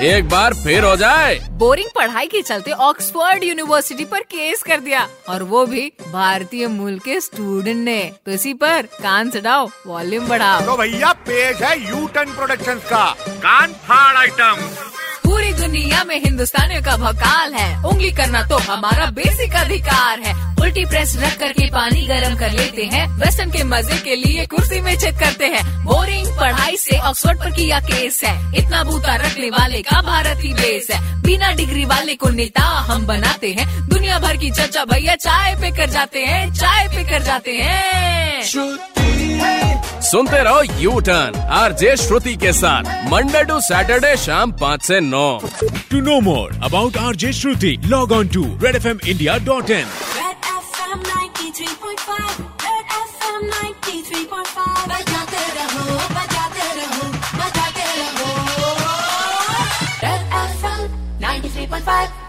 एक बार फिर हो जाए। बोरिंग पढ़ाई के चलते ऑक्सफोर्ड यूनिवर्सिटी पर केस कर दिया और वो भी भारतीय मूल के स्टूडेंट ने। तो इसी पर कान चढ़ाओ वॉल्यूम बढ़ाओ। तो भैया पेज है यू टर्न प्रोडक्शन का। कान फाड़ आइटम पूरी दुनिया में हिंदुस्तानियों का भकाल है। उंगली करना तो हमारा बेसिक अधिकार है। उल्टी प्रेस रख करके पानी गर्म कर लेते हैं। वेस्टर्न के मज़े के लिए कुर्सी में चेक करते हैं। बोरिंग पढ़ाई से ऑक्सफोर्ड पर किया केस है। इतना बूता रखने वाले का भारत ही देश है। बिना डिग्री वाले को नेता हम बनाते हैं। दुनिया भर की चर्चा भैया चाय पे कर जाते हैं। चाय पे कर जाते हैं। सुनते रहो you turn R J Shruti के साथ मंडे टू सैटरडे शाम पाँच से नौ। To know more about R J Shruti log on to Red F M India dot in Bye.